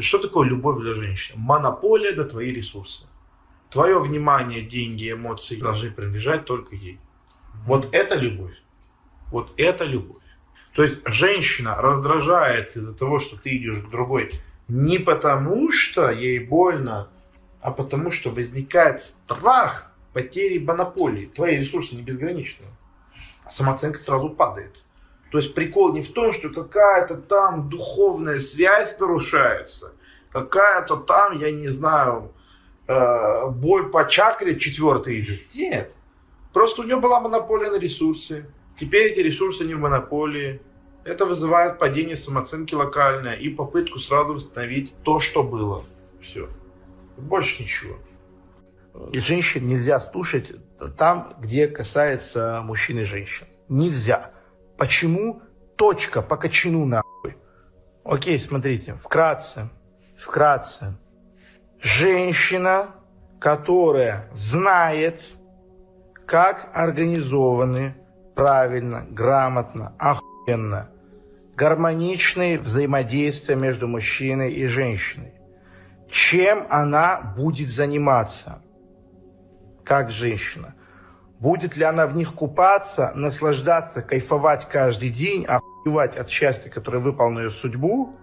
Что такое любовь для женщины? Монополия на твои ресурсы. Твое внимание, деньги, эмоции должны принадлежать только ей. Вот это любовь. Вот это любовь. То есть женщина раздражается из-за того, что ты идешь к другой не потому, что ей больно, а потому, что возникает страх потери монополии. Твои ресурсы не безграничны. Самооценка сразу падает. То есть прикол не в том, что какая-то там духовная связь нарушается, какая-то там, я не знаю, э, бой по чакре четвертый идет. Нет. Просто у нее была монополия на ресурсы. Теперь эти ресурсы не в монополии. Это вызывает падение самооценки локальное и попытку сразу восстановить то, что было. Все. Больше ничего. И женщин нельзя слушать там, где касается мужчин и женщин. Нельзя. Почему? Точка по качану нахуй. Окей, смотрите, вкратце, вкратце. Женщина, которая знает, как организованы правильно, грамотно, охуенно, гармоничные взаимодействия между мужчиной и женщиной. Чем она будет заниматься, как женщина? Будет ли она в них купаться, наслаждаться, кайфовать каждый день, охуевать от счастья, которое выпало на ее судьбу?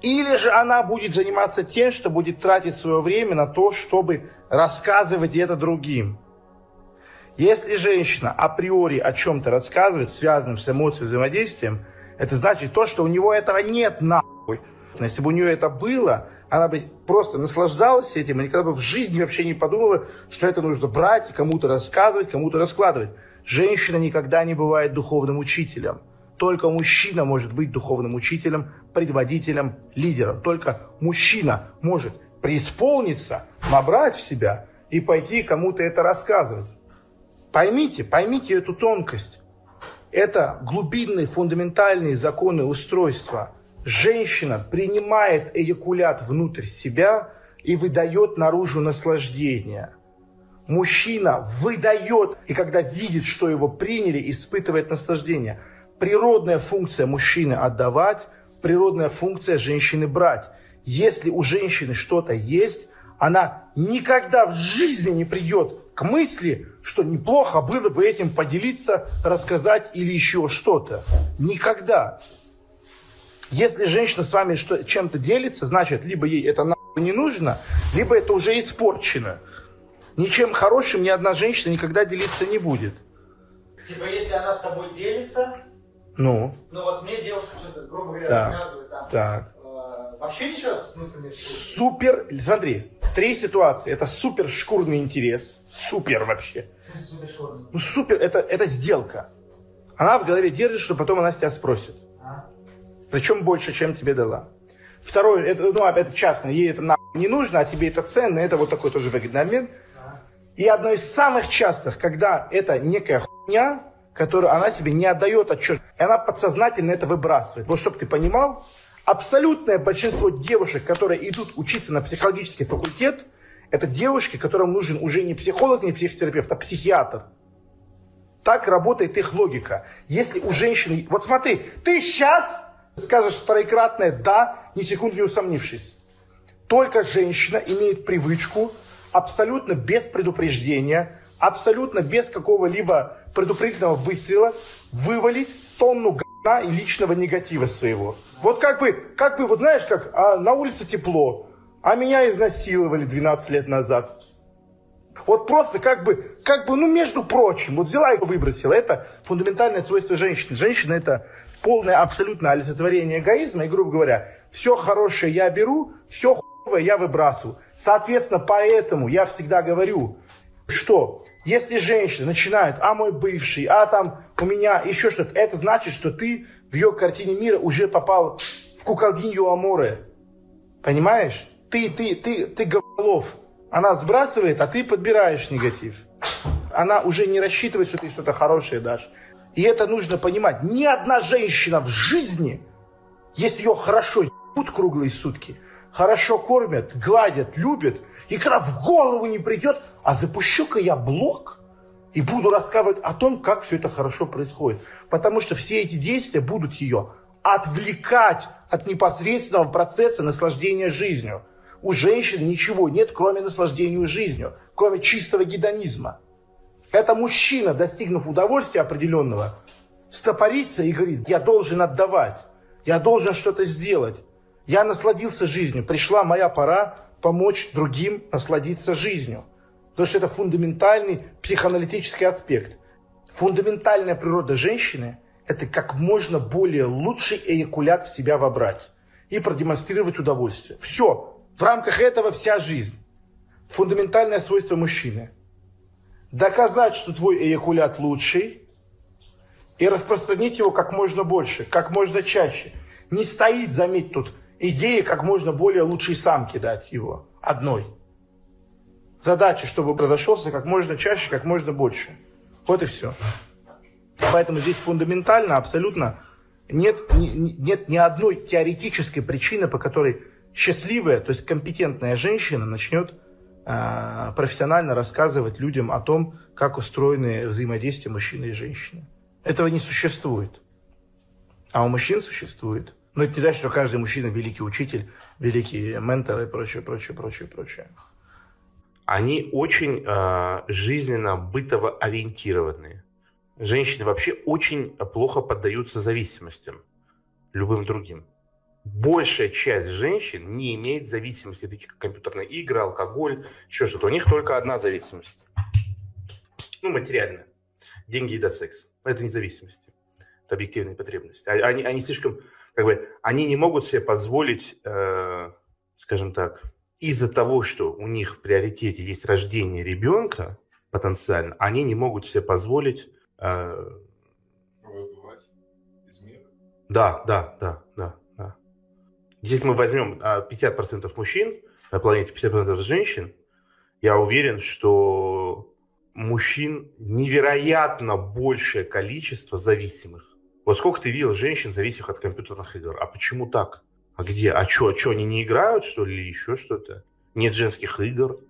Или же она будет заниматься тем, что будет тратить свое время на то, чтобы рассказывать это другим? Если женщина априори о чем-то рассказывает, связанном с эмоцией взаимодействием, это значит то, что у него этого нет нахуй. Если бы у нее это было, она бы просто наслаждалась этим и никогда бы в жизни вообще не подумала, что это нужно брать, кому-то рассказывать, кому-то раскладывать. Женщина никогда не бывает духовным учителем. Только мужчина может быть духовным учителем, предводителем, лидером. Только мужчина может преисполниться, набрать в себя и пойти кому-то это рассказывать. Поймите, поймите эту тонкость. Это глубинные, фундаментальные законы устройства – женщина принимает эякулят внутрь себя и выдает наружу наслаждение. Мужчина выдает, и когда видит, что его приняли, испытывает наслаждение. Природная функция мужчины отдавать, природная функция женщины брать. Если у женщины что-то есть, она никогда в жизни не придет к мысли, что неплохо было бы этим поделиться, рассказать или еще что-то. Никогда. Если женщина с вами что, чем-то делится, значит, либо ей это нахуй не нужно, либо это уже испорчено. Ничем хорошим ни одна женщина никогда делиться не будет. Типа, если она с тобой делится, ну, ну вот мне девушка что-то, грубо говоря, Так. рассказывает там. так. э, вообще ничего смысла нет. Супер, смотри, три ситуации. Это супер шкурный интерес. Супер вообще. Ну, супер, это, это сделка. Она в голове держит, что потом она с тебя спросит. Причем больше, чем тебе дала. Второе, это, ну, это частно, ей это нахуй не нужно, а тебе это ценно, это вот такой тоже выгодный обмен. И одно из самых частых, когда это некая хуйня, которую она себе не отдает отчет, и она подсознательно это выбрасывает. Вот чтобы ты понимал, абсолютное большинство девушек, которые идут учиться на психологический факультет, это девушки, которым нужен уже не психолог, не психотерапевт, а психиатр. Так работает их логика. Если у женщины... Вот смотри, ты сейчас скажешь троекратное «да», ни секунды не усомнившись. Только женщина имеет привычку абсолютно без предупреждения, абсолютно без какого-либо предупредительного выстрела вывалить тонну говна и личного негатива своего. Вот как бы, как бы, вот знаешь, как а, на улице тепло, а меня изнасиловали 12 лет назад. Вот просто как бы, как бы, ну, между прочим, вот взяла и выбросила. Это фундаментальное свойство женщины. Женщина это полное абсолютно олицетворение эгоизма. И, грубо говоря, все хорошее я беру, все хуевое я выбрасываю. Соответственно, поэтому я всегда говорю, что если женщина начинает, а мой бывший, а там у меня еще что-то, это значит, что ты в ее картине мира уже попал в куколдинью Аморе. Понимаешь? Ты, ты, ты, ты голов. Она сбрасывает, а ты подбираешь негатив. Она уже не рассчитывает, что ты что-то хорошее дашь. И это нужно понимать. Ни одна женщина в жизни, если ее хорошо ебут круглые сутки, хорошо кормят, гладят, любят, и когда в голову не придет, а запущу-ка я блог и буду рассказывать о том, как все это хорошо происходит. Потому что все эти действия будут ее отвлекать от непосредственного процесса наслаждения жизнью. У женщины ничего нет, кроме наслаждения жизнью, кроме чистого гедонизма. Это мужчина, достигнув удовольствия определенного, стопорится и говорит, я должен отдавать, я должен что-то сделать. Я насладился жизнью, пришла моя пора помочь другим насладиться жизнью. Потому что это фундаментальный психоаналитический аспект. Фундаментальная природа женщины – это как можно более лучший эякулят в себя вобрать и продемонстрировать удовольствие. Все. В рамках этого вся жизнь. Фундаментальное свойство мужчины. Доказать, что твой эякулят лучший, и распространить его как можно больше, как можно чаще. Не стоит, заметь, тут идея как можно более лучшей самки дать его. Одной. Задача, чтобы разошелся как можно чаще, как можно больше. Вот и все. Поэтому здесь фундаментально абсолютно нет, нет ни одной теоретической причины, по которой счастливая, то есть компетентная женщина начнет э, профессионально рассказывать людям о том, как устроены взаимодействия мужчины и женщины. Этого не существует. А у мужчин существует. Но это не значит, что каждый мужчина великий учитель, великий ментор и прочее, прочее, прочее, прочее. Они очень э, жизненно бытово ориентированные. Женщины вообще очень плохо поддаются зависимостям, любым другим. Большая часть женщин не имеет зависимости, таких как компьютерные игры, алкоголь, еще что-то. У них только одна зависимость. Ну, материальная. Деньги, еда, секс. Это независимости. Это объективные потребности. А, они, они слишком, как бы, они не могут себе позволить, э, скажем так, из-за того, что у них в приоритете есть рождение ребенка потенциально, они не могут себе позволить... Э, Да, да, да, да, да. Если мы возьмем 50% а, мужчин на планете, 50% женщин, я уверен, что мужчин невероятно большее количество зависимых. Вот сколько ты видел женщин, зависимых от компьютерных игр? А почему так? А где? А что, а что, они не играют, что ли, или еще что-то? Нет женских игр?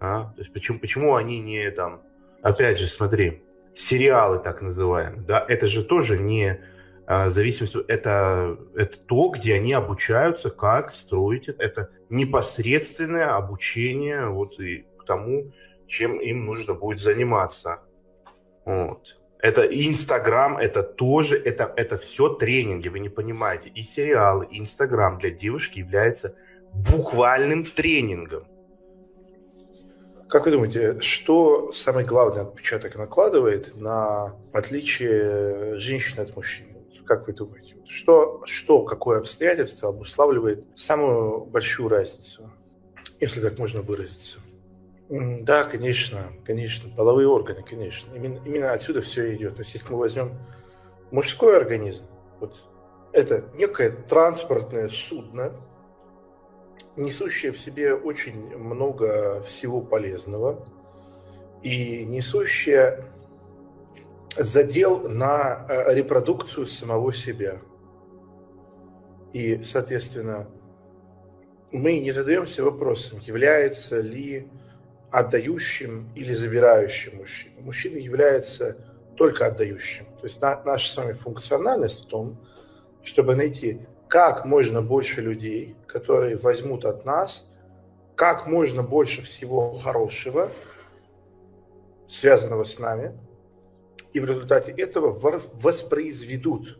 А? То есть почему, почему они не там... Опять же, смотри, сериалы так называемые, да, это же тоже не зависимость, это, это то, где они обучаются, как строить это. Это непосредственное обучение вот и к тому, чем им нужно будет заниматься. Вот. Это Инстаграм, это тоже, это, это все тренинги, вы не понимаете. И сериалы, и Инстаграм для девушки является буквальным тренингом. Как вы думаете, что самый главный отпечаток накладывает на отличие женщины от мужчины? Как вы думаете, что, что какое обстоятельство обуславливает самую большую разницу, если так можно выразиться? Да, конечно, конечно. Половые органы, конечно. Именно, именно отсюда все идет. То есть, если мы возьмем мужской организм, вот это некое транспортное судно, несущее в себе очень много всего полезного и несущее задел на э, репродукцию самого себя. И, соответственно, мы не задаемся вопросом, является ли отдающим или забирающим мужчину. Мужчина является только отдающим. То есть на, наша с вами функциональность в том, чтобы найти как можно больше людей, которые возьмут от нас как можно больше всего хорошего, связанного с нами, и в результате этого воспроизведут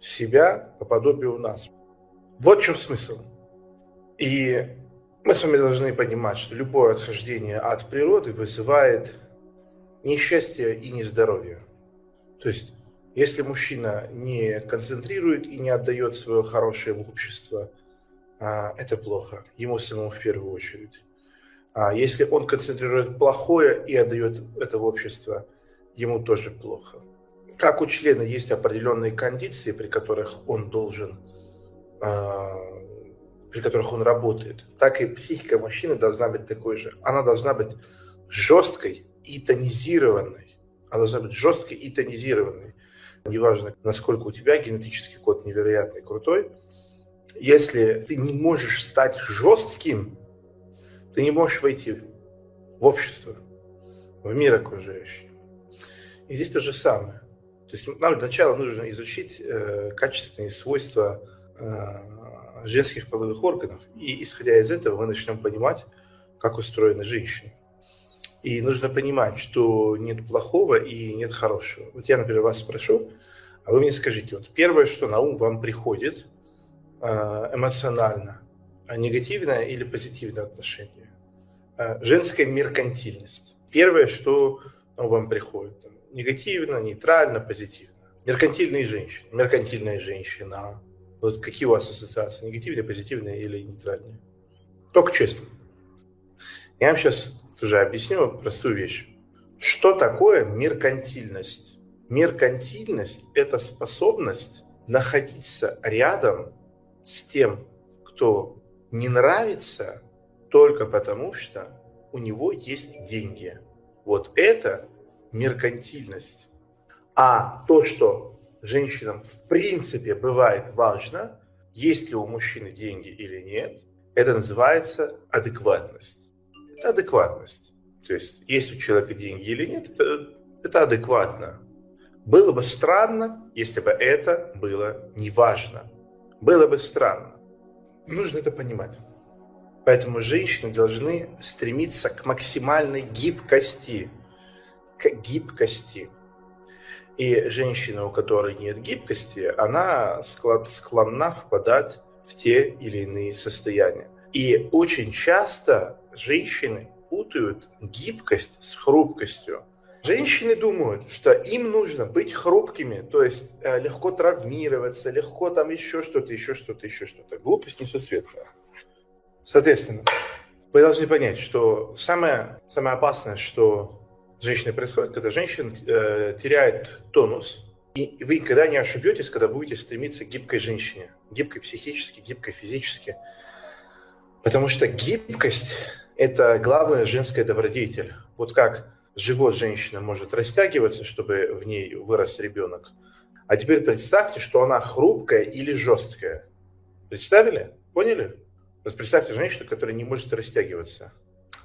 себя по подобию нас. Вот в чем смысл. И мы с вами должны понимать, что любое отхождение от природы вызывает несчастье и нездоровье. То есть, если мужчина не концентрирует и не отдает свое хорошее в общество, а, это плохо. Ему самому в первую очередь. А если он концентрирует плохое и отдает это в общество, ему тоже плохо. Как у члена есть определенные кондиции, при которых он должен а, при которых он работает, так и психика мужчины должна быть такой же. Она должна быть жесткой и тонизированной. Она должна быть жесткой и тонизированной. Неважно, насколько у тебя генетический код невероятный, крутой, если ты не можешь стать жестким, ты не можешь войти в общество, в мир окружающий. И здесь то же самое. То есть нам для начала нужно изучить э, качественные свойства э, женских половых органов. И исходя из этого мы начнем понимать, как устроены женщины. И нужно понимать, что нет плохого и нет хорошего. Вот я, например, вас спрошу, а вы мне скажите, вот первое, что на ум вам приходит э, эмоционально, негативное или позитивное отношение? Э, женская меркантильность. Первое, что ну, вам приходит. Негативно, нейтрально, позитивно. Меркантильные женщины. Меркантильная женщина. Вот какие у вас ассоциации? Негативные, позитивные или нейтральные? Только честно. Я вам сейчас тоже объясню простую вещь. Что такое меркантильность? Меркантильность – это способность находиться рядом с тем, кто не нравится только потому, что у него есть деньги. Вот это меркантильность. А то, что женщинам в принципе бывает важно, есть ли у мужчины деньги или нет, это называется адекватность. Это адекватность. То есть, есть у человека деньги или нет, это, это адекватно. Было бы странно, если бы это было неважно. Было бы странно. Нужно это понимать. Поэтому женщины должны стремиться к максимальной гибкости. К гибкости. И женщина, у которой нет гибкости, она склонна впадать в те или иные состояния. И очень часто женщины путают гибкость с хрупкостью. Женщины думают, что им нужно быть хрупкими, то есть э, легко травмироваться, легко там еще что-то, еще что-то, еще что-то. Глупость несусветная. Соответственно, вы должны понять, что самое, самое опасное, что с женщиной происходит, когда женщина э, теряет тонус, и вы никогда не ошибетесь, когда будете стремиться к гибкой женщине. Гибкой психически, гибкой физически. Потому что гибкость – это главная женская добродетель. Вот как живот женщины может растягиваться, чтобы в ней вырос ребенок. А теперь представьте, что она хрупкая или жесткая. Представили? Поняли? Вот представьте женщину, которая не может растягиваться.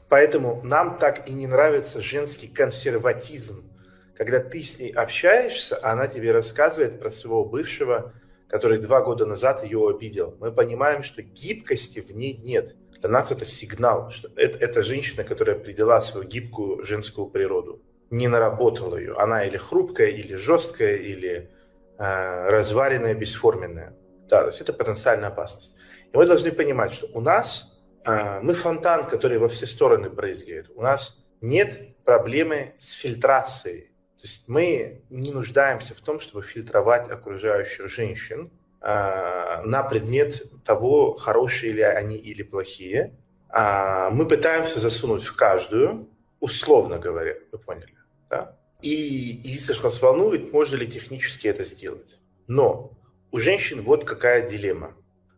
Поэтому нам так и не нравится женский консерватизм. Когда ты с ней общаешься, она тебе рассказывает про своего бывшего, который два года назад ее обидел. Мы понимаем, что гибкости в ней нет. Для нас это сигнал, что это, это женщина, которая определила свою гибкую женскую природу. Не наработала ее. Она или хрупкая, или жесткая, или э, разваренная, бесформенная. Да, то есть это потенциальная опасность. И мы должны понимать, что у нас мы фонтан, который во все стороны брызгает. У нас нет проблемы с фильтрацией. То есть мы не нуждаемся в том, чтобы фильтровать окружающих женщин э, на предмет того, хорошие ли они или плохие. А мы пытаемся засунуть в каждую, условно говоря, вы поняли, да? И единственное, что нас волнует, можно ли технически это сделать. Но у женщин вот какая дилемма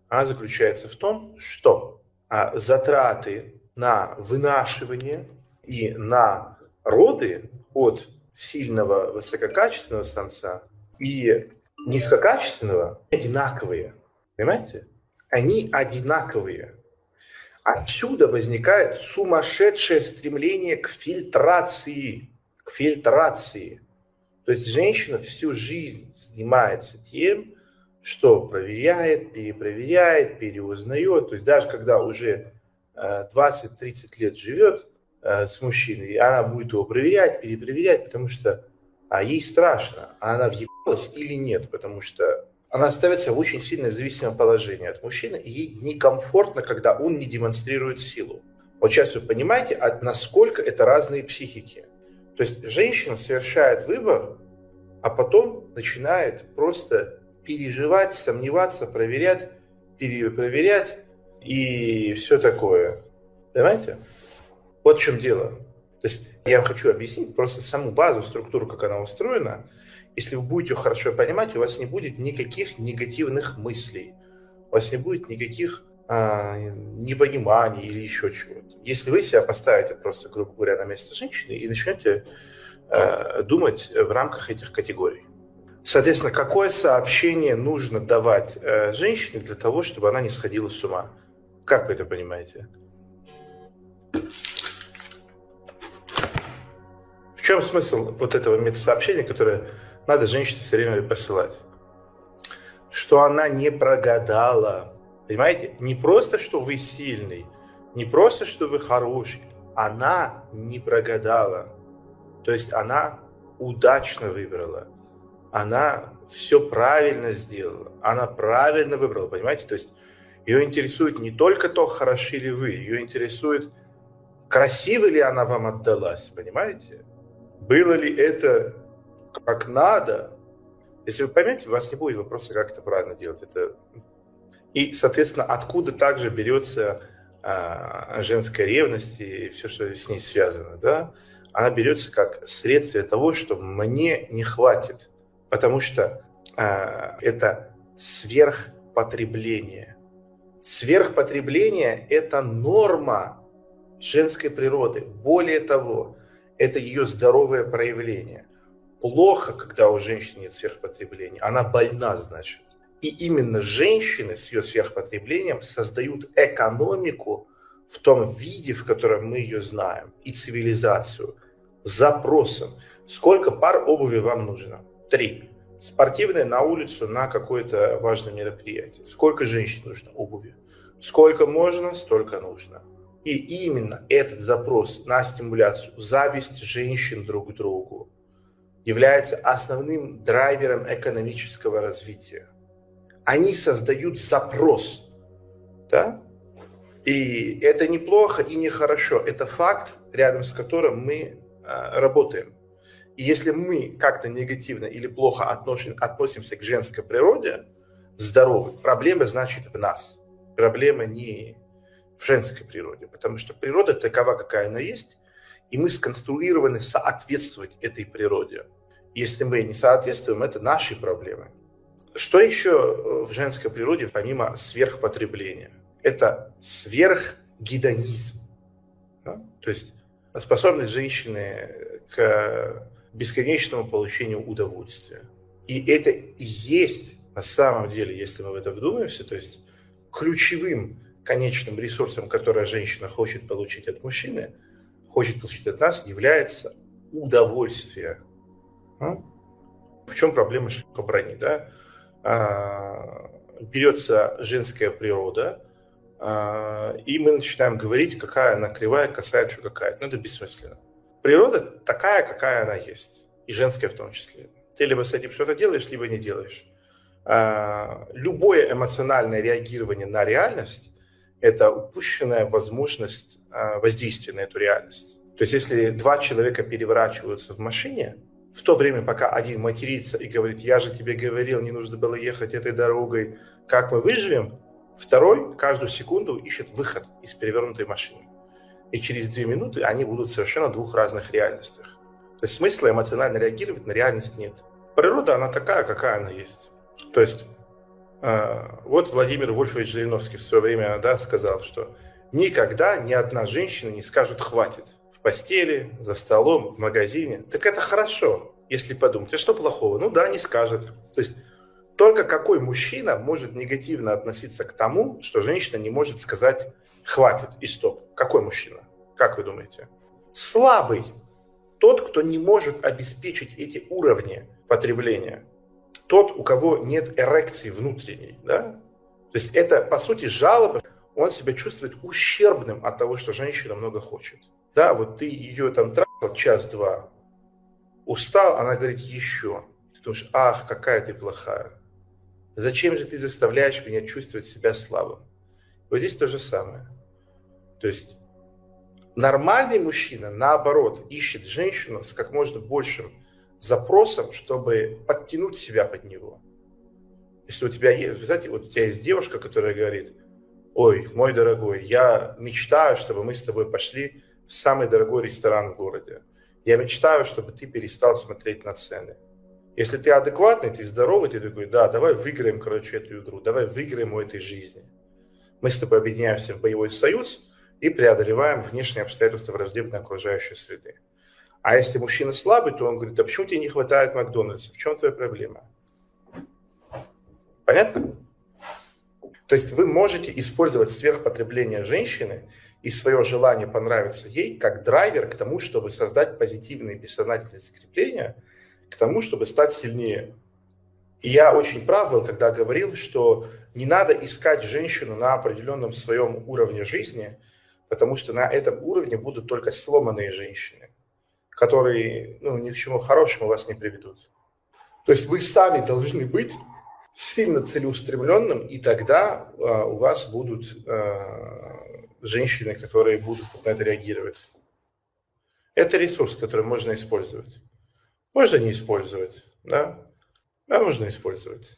она заключается в том, что а, затраты на вынашивание и на роды от сильного высококачественного самца и низкокачественного одинаковые. Понимаете? Они одинаковые. Отсюда возникает сумасшедшее стремление к фильтрации. К фильтрации. То есть женщина всю жизнь занимается тем, что проверяет, перепроверяет, переузнает. То есть даже когда уже 20-30 э, лет живет э, с мужчиной, она будет его проверять, перепроверять, потому что а ей страшно, а она въебалась или нет, потому что она ставится в очень сильно зависимое положение от мужчины, и ей некомфортно, когда он не демонстрирует силу. Вот сейчас вы понимаете, насколько это разные психики. То есть женщина совершает выбор, а потом начинает просто переживать, сомневаться, проверять, перепроверять и все такое. Понимаете? Вот в чем дело. То есть я вам хочу объяснить просто саму базу, структуру, как она устроена. Если вы будете хорошо понимать, у вас не будет никаких негативных мыслей, у вас не будет никаких а, непониманий или еще чего-то. Если вы себя поставите просто, грубо говоря, на место женщины и начнете а, думать в рамках этих категорий. Соответственно, какое сообщение нужно давать э, женщине для того, чтобы она не сходила с ума? Как вы это понимаете? В чем смысл вот этого метасообщения, которое надо женщине все время посылать? что она не прогадала. Понимаете? Не просто, что вы сильный, не просто, что вы хороший. Она не прогадала. То есть она удачно выбрала. Она все правильно сделала. Она правильно выбрала, понимаете? То есть ее интересует не только то, хороши ли вы, ее интересует, красиво ли она вам отдалась, понимаете? Было ли это как надо? Если вы поймете, у вас не будет вопроса, как это правильно делать. Это... И, соответственно, откуда также берется а, женская ревность и все, что с ней связано, да? Она берется как следствие того, что мне не хватит, потому что а, это сверхпотребление. Сверхпотребление – это норма женской природы. Более того, это ее здоровое проявление. Плохо, когда у женщины нет сверхпотребления. Она больна, значит. И именно женщины с ее сверхпотреблением создают экономику в том виде, в котором мы ее знаем, и цивилизацию, запросом. Сколько пар обуви вам нужно? Три. Спортивные на улицу на какое-то важное мероприятие. Сколько женщин нужно обуви? Сколько можно, столько нужно. И именно этот запрос на стимуляцию, зависть женщин друг к другу является основным драйвером экономического развития. Они создают запрос. Да? И это неплохо и нехорошо. Это факт, рядом с которым мы э, работаем. И если мы как-то негативно или плохо относим, относимся к женской природе, здоровой, проблема значит в нас. Проблема не в женской природе, потому что природа такова, какая она есть, и мы сконструированы соответствовать этой природе. Если мы не соответствуем, это наши проблемы. Что еще в женской природе, помимо сверхпотребления? Это сверхгедонизм. Да? То есть способность женщины к бесконечному получению удовольствия. И это и есть на самом деле, если мы в это вдумаемся, то есть ключевым конечным ресурсом, который женщина хочет получить от мужчины, хочет получить от нас, является удовольствие. А? В чем проблема шелкоброни? Да? А, берется женская природа, а, и мы начинаем говорить, какая она кривая, что какая-то. Ну, это бессмысленно. Природа такая, какая она есть. И женская в том числе. Ты либо с этим что-то делаешь, либо не делаешь. А, любое эмоциональное реагирование на реальность – это упущенная возможность а, воздействия на эту реальность. То есть если два человека переворачиваются в машине, в то время, пока один матерится и говорит, я же тебе говорил, не нужно было ехать этой дорогой, как мы выживем, второй каждую секунду ищет выход из перевернутой машины. И через две минуты они будут совершенно двух разных реальностях. То есть смысла эмоционально реагировать на реальность нет. Природа, она такая, какая она есть. То есть э, вот Владимир Вольфович Жириновский в свое время да, сказал, что никогда ни одна женщина не скажет «хватит» в постели, за столом, в магазине. Так это хорошо, если подумать. А что плохого? Ну да, не скажет. То есть только какой мужчина может негативно относиться к тому, что женщина не может сказать «хватит» и «стоп»? Какой мужчина? Как вы думаете? Слабый. Тот, кто не может обеспечить эти уровни потребления тот, у кого нет эрекции внутренней, да? То есть это, по сути, жалоба, он себя чувствует ущербным от того, что женщина много хочет. Да, вот ты ее там трахал час-два, устал, она говорит еще. Ты думаешь, ах, какая ты плохая. Зачем же ты заставляешь меня чувствовать себя слабым? Вот здесь то же самое. То есть нормальный мужчина, наоборот, ищет женщину с как можно большим запросом, чтобы подтянуть себя под него. Если у тебя есть, знаете, вот у тебя есть девушка, которая говорит, ой, мой дорогой, я мечтаю, чтобы мы с тобой пошли в самый дорогой ресторан в городе. Я мечтаю, чтобы ты перестал смотреть на цены. Если ты адекватный, ты здоровый, ты такой, да, давай выиграем, короче, эту игру, давай выиграем у этой жизни. Мы с тобой объединяемся в боевой союз и преодолеваем внешние обстоятельства враждебной окружающей среды. А если мужчина слабый, то он говорит, а почему тебе не хватает Макдональдса? В чем твоя проблема? Понятно? То есть вы можете использовать сверхпотребление женщины и свое желание понравиться ей как драйвер к тому, чтобы создать позитивные бессознательные закрепления, к тому, чтобы стать сильнее. И я очень прав был, когда говорил, что не надо искать женщину на определенном своем уровне жизни, потому что на этом уровне будут только сломанные женщины, которые ну, ни к чему хорошему вас не приведут. То есть вы сами должны быть сильно целеустремленным, и тогда э, у вас будут э, женщины, которые будут на это реагировать. Это ресурс, который можно использовать. Можно не использовать, да? Да, можно использовать.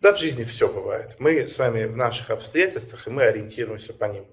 Да, в жизни все бывает. Мы с вами в наших обстоятельствах, и мы ориентируемся по ним.